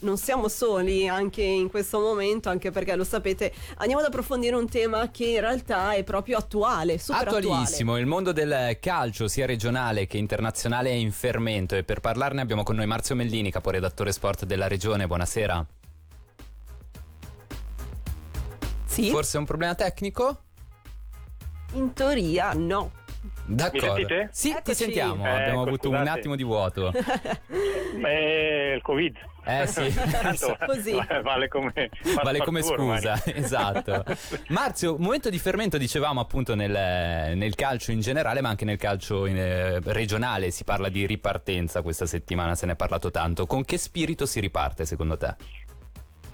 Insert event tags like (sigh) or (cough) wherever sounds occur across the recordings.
non siamo soli anche in questo momento, anche perché lo sapete, andiamo ad approfondire un tema che in realtà è proprio attuale, super Attualissimo, attuale. il mondo del calcio sia regionale che internazionale è in fermento e per parlarne abbiamo con noi Marzio Mellini, caporedattore sport della regione. Buonasera. Sì? Forse è un problema tecnico? In teoria no. D'accordo. Mi sentite? Sì, Eccoci. ti sentiamo. Eh, Abbiamo ecco, avuto un scusate. attimo di vuoto. È (laughs) il Covid. Eh sì. (laughs) Tanto (laughs) Così. Vale come, Vale come ormai. scusa, esatto. Marzio, momento di fermento dicevamo appunto nel, nel calcio in generale, ma anche nel calcio in, eh, regionale. Si parla di ripartenza questa settimana, se ne è parlato tanto. Con che spirito si riparte secondo te?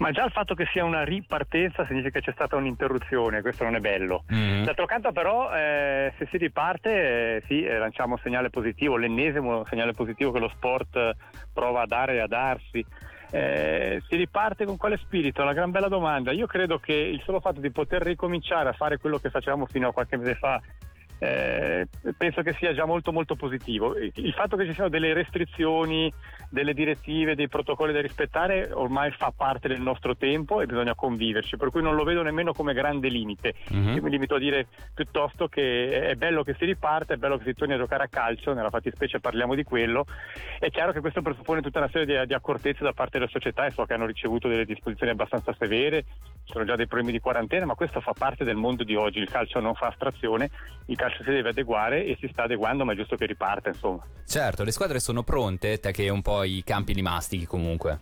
Ma già il fatto che sia una ripartenza significa che c'è stata un'interruzione, questo non è bello. Mm. D'altro canto però eh, se si riparte eh, sì, eh, lanciamo un segnale positivo, l'ennesimo segnale positivo che lo sport eh, prova a dare e a darsi. Eh, si riparte con quale spirito? Una gran bella domanda. Io credo che il solo fatto di poter ricominciare a fare quello che facevamo fino a qualche mese fa eh, penso che sia già molto molto positivo. Il fatto che ci siano delle restrizioni, delle direttive, dei protocolli da rispettare ormai fa parte del nostro tempo e bisogna conviverci, per cui non lo vedo nemmeno come grande limite. Mhm. Io mi limito a dire piuttosto che è bello che si riparte, è bello che si torni a giocare a calcio, nella fattispecie parliamo di quello. È chiaro che questo presuppone tutta una serie di, di accortezze da parte della società e so che hanno ricevuto delle disposizioni abbastanza severe, sono già dei problemi di quarantena, ma questo fa parte del mondo di oggi. Il calcio non fa astrazione, il calcio si deve adeguare e si sta adeguando, ma è giusto che riparta, insomma. Certo, le squadre sono pronte, te che un po' i campi li mastichi comunque.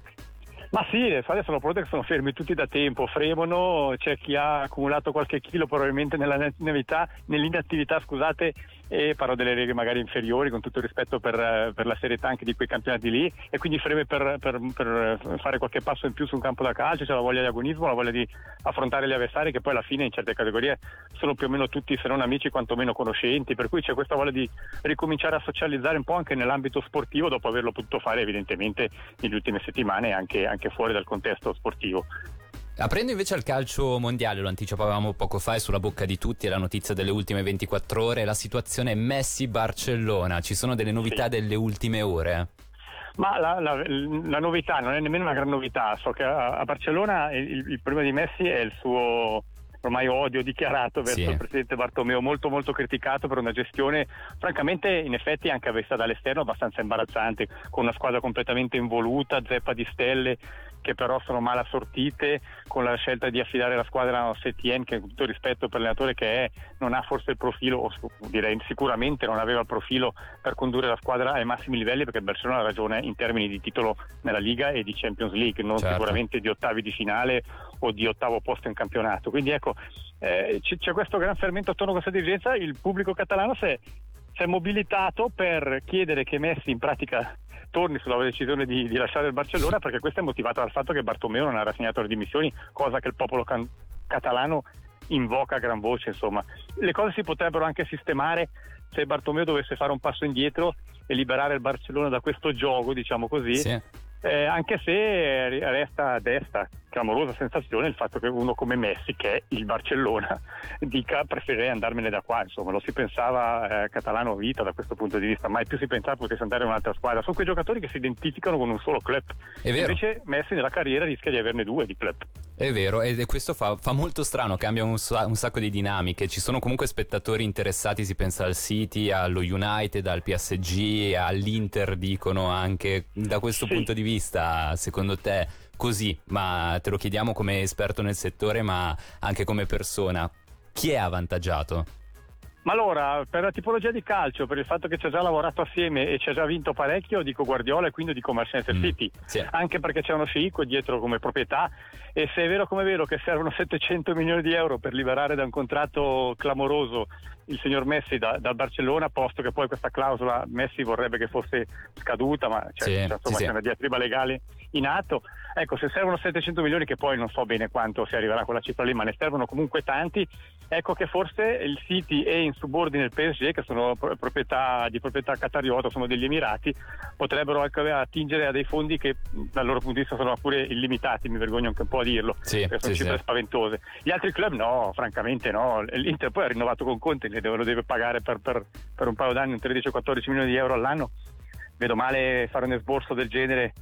Ma sì, le squadre sono pronte che sono fermi tutti da tempo, fremono, c'è chi ha accumulato qualche chilo probabilmente nella nell'inattività, nell'inattività scusate, e parlo delle righe magari inferiori con tutto il rispetto per, eh, per la serietà anche di quei campionati lì e quindi freme per, per- per fare qualche passo in più su un campo da calcio, c'è la voglia di agonismo, la voglia di affrontare gli avversari che poi alla fine in certe categorie sono più o meno tutti se non amici quantomeno conoscenti, per cui c'è questa voglia di ricominciare a socializzare un po' anche nell'ambito sportivo dopo averlo potuto fare evidentemente nelle ultime settimane anche, anche fuori dal contesto sportivo. Aprendo invece al calcio mondiale, lo anticipavamo poco fa, è sulla bocca di tutti, è la notizia delle ultime 24 ore, la situazione Messi-Barcellona, ci sono delle novità Sì. delle ultime ore? Ma la, la- la novità non è nemmeno una gran novità, so che a, a Barcellona il, il problema di Messi è il suo ormai odio dichiarato verso Sì. il presidente Bartomeo, molto molto criticato per una gestione francamente in effetti anche vista dall'esterno abbastanza imbarazzante, con una squadra completamente involuta, zeppa di stelle che però sono mal assortite, con la scelta di affidare la squadra a Setien che con tutto rispetto per l'allenatore che è, non ha forse il profilo, o direi sicuramente non aveva il profilo per condurre la squadra ai massimi livelli perché Barcellona ha ragione in termini di titolo nella Liga e di Champions League, non Certo. sicuramente di ottavi di finale o di ottavo posto in campionato. Quindi ecco, eh, c- c'è questo gran fermento attorno a questa dirigenza, il pubblico catalano si è, si è mobilitato per chiedere che Messi in pratica torni sulla decisione di, di lasciare il Barcellona perché questo è motivato dal fatto che Bartomeu non ha rassegnato le dimissioni, cosa che il popolo can- catalano invoca a gran voce, insomma. Le cose si potrebbero anche sistemare se Bartomeu dovesse fare un passo indietro e liberare il Barcellona da questo gioco, diciamo così. Sì. Eh, anche se resta a destra clamorosa sensazione il fatto che uno come Messi, che è il Barcellona, (laughs) dica preferirei andarmene da qua, insomma, lo si pensava eh, catalano vita da questo punto di vista, mai più si pensava potesse andare in un'altra squadra. Sono quei giocatori che si identificano con un solo club. Invece Messi nella carriera rischia di averne due di club. È vero, e questo fa, fa molto strano, cambia un, un sacco di dinamiche. Ci sono comunque spettatori interessati, si pensa al City, allo United, al PSG, all'Inter, dicono anche. Da questo Sì. punto di vista, secondo te, così, ma te lo chiediamo come esperto nel settore, ma anche come persona, chi è avvantaggiato? Ma allora, per la tipologia di calcio, per il fatto che ci ha già lavorato assieme e ci ha già vinto parecchio, dico Guardiola e quindi dico Manchester Mm, City. sì. Anche perché c'è uno sceicco dietro come proprietà e se è vero come è vero che servono (laughs) 700 milioni di euro per liberare da un contratto clamoroso il signor Messi da- dal Barcellona, posto che poi questa clausola Messi vorrebbe che fosse scaduta, ma c'è, Sì, c'è, insomma, sì, sì. c'è una diatriba legale in atto. Ecco, se servono 700 milioni, che poi non so bene quanto si arriverà a quella cifra lì, ma ne servono comunque tanti, ecco che forse il City e in subordine il PSG, che sono pro- proprietà, di proprietà catariota, sono degli Emirati, potrebbero ecco, attingere a dei fondi che dal loro punto di vista sono pure illimitati, mi vergogno anche un po' a dirlo, Sì, perché sono sì, cifre sì. spaventose. Gli altri club no, francamente no. L'Inter poi ha rinnovato con Conte, lo deve pagare per, per- per un paio d'anni un 13-14 milioni di euro all'anno. Vedo male fare un esborso del genere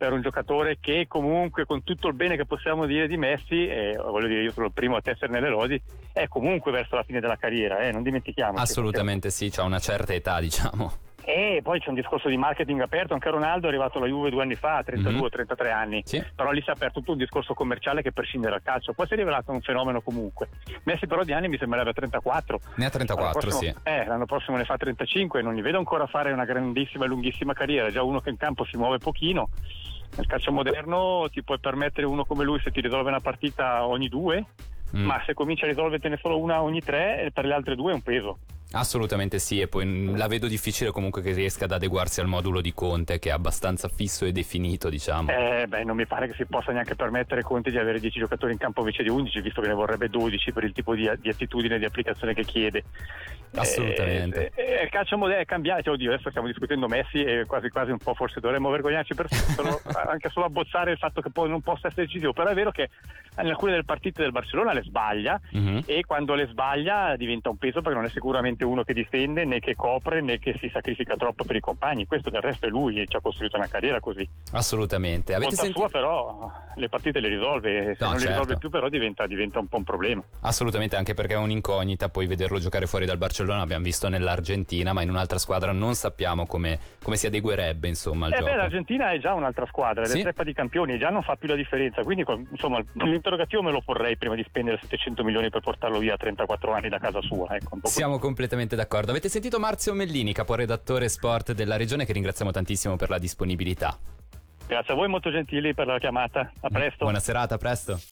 per un giocatore che comunque con tutto il bene che possiamo dire di Messi, e voglio dire io sono il primo a tessere nelle lodi, è comunque verso la fine della carriera, eh, non dimentichiamo. Assolutamente sì, c'ha una certa età diciamo. E poi c'è un discorso di marketing aperto, anche Ronaldo è arrivato alla Juve due anni fa, 32-33 mm-hmm. anni, sì. però lì si è aperto tutto un discorso commerciale che prescinde dal calcio, poi si è rivelato un fenomeno comunque. Messi però di anni mi sembrerebbe 34. Ne ha 34, prossimo, sì. Eh, l'anno prossimo ne fa 35, non gli vedo ancora fare una grandissima e lunghissima carriera, è già uno che in campo si muove pochino. Nel calcio moderno ti puoi permettere uno come lui se ti risolve una partita ogni due, mm. ma se comincia a risolvertene solo una ogni tre, per le altre due è un peso. Assolutamente sì, e poi la vedo difficile comunque che riesca ad adeguarsi al modulo di Conte, che è abbastanza fisso e definito, diciamo. Eh, beh, non mi pare che si possa neanche permettere Conte di avere 10 giocatori in campo invece di 11, visto che ne vorrebbe 12 per il tipo di, di attitudine e di applicazione che chiede. Assolutamente. Eh, eh, il calcio moderno è cambiato, cioè, oddio, adesso stiamo discutendo Messi e quasi quasi un po' forse dovremmo vergognarci per (laughs) solo, anche solo abbozzare il fatto che poi non possa essere decisivo, però è vero che in alcune delle partite del Barcellona le sbaglia mm-hmm. e quando le sbaglia diventa un peso perché non è sicuramente veramente uno che difende né che copre né che si sacrifica troppo per i compagni. Questo del resto è lui e ci ha costruito una carriera così. Assolutamente. Avete sentito... sua però le partite le risolve, se no, non certo. le risolve più però diventa, diventa, un po' un problema. Assolutamente, anche perché è un'incognita poi vederlo giocare fuori dal Barcellona, abbiamo visto nell'Argentina, ma in un'altra squadra non sappiamo come, come si adeguerebbe insomma al eh. Beh, l'Argentina è già un'altra squadra, sì? è treppa di campioni, già non fa più la differenza, quindi insomma l'interrogativo me lo porrei prima di spendere 700 milioni per portarlo via a 34 anni da casa sua. Ecco, Siamo completamente d'accordo. Avete sentito Marzio Mellini, caporedattore sport della regione, che ringraziamo tantissimo per la disponibilità. Grazie a voi, molto gentili per la chiamata. A presto. Buona serata, a presto.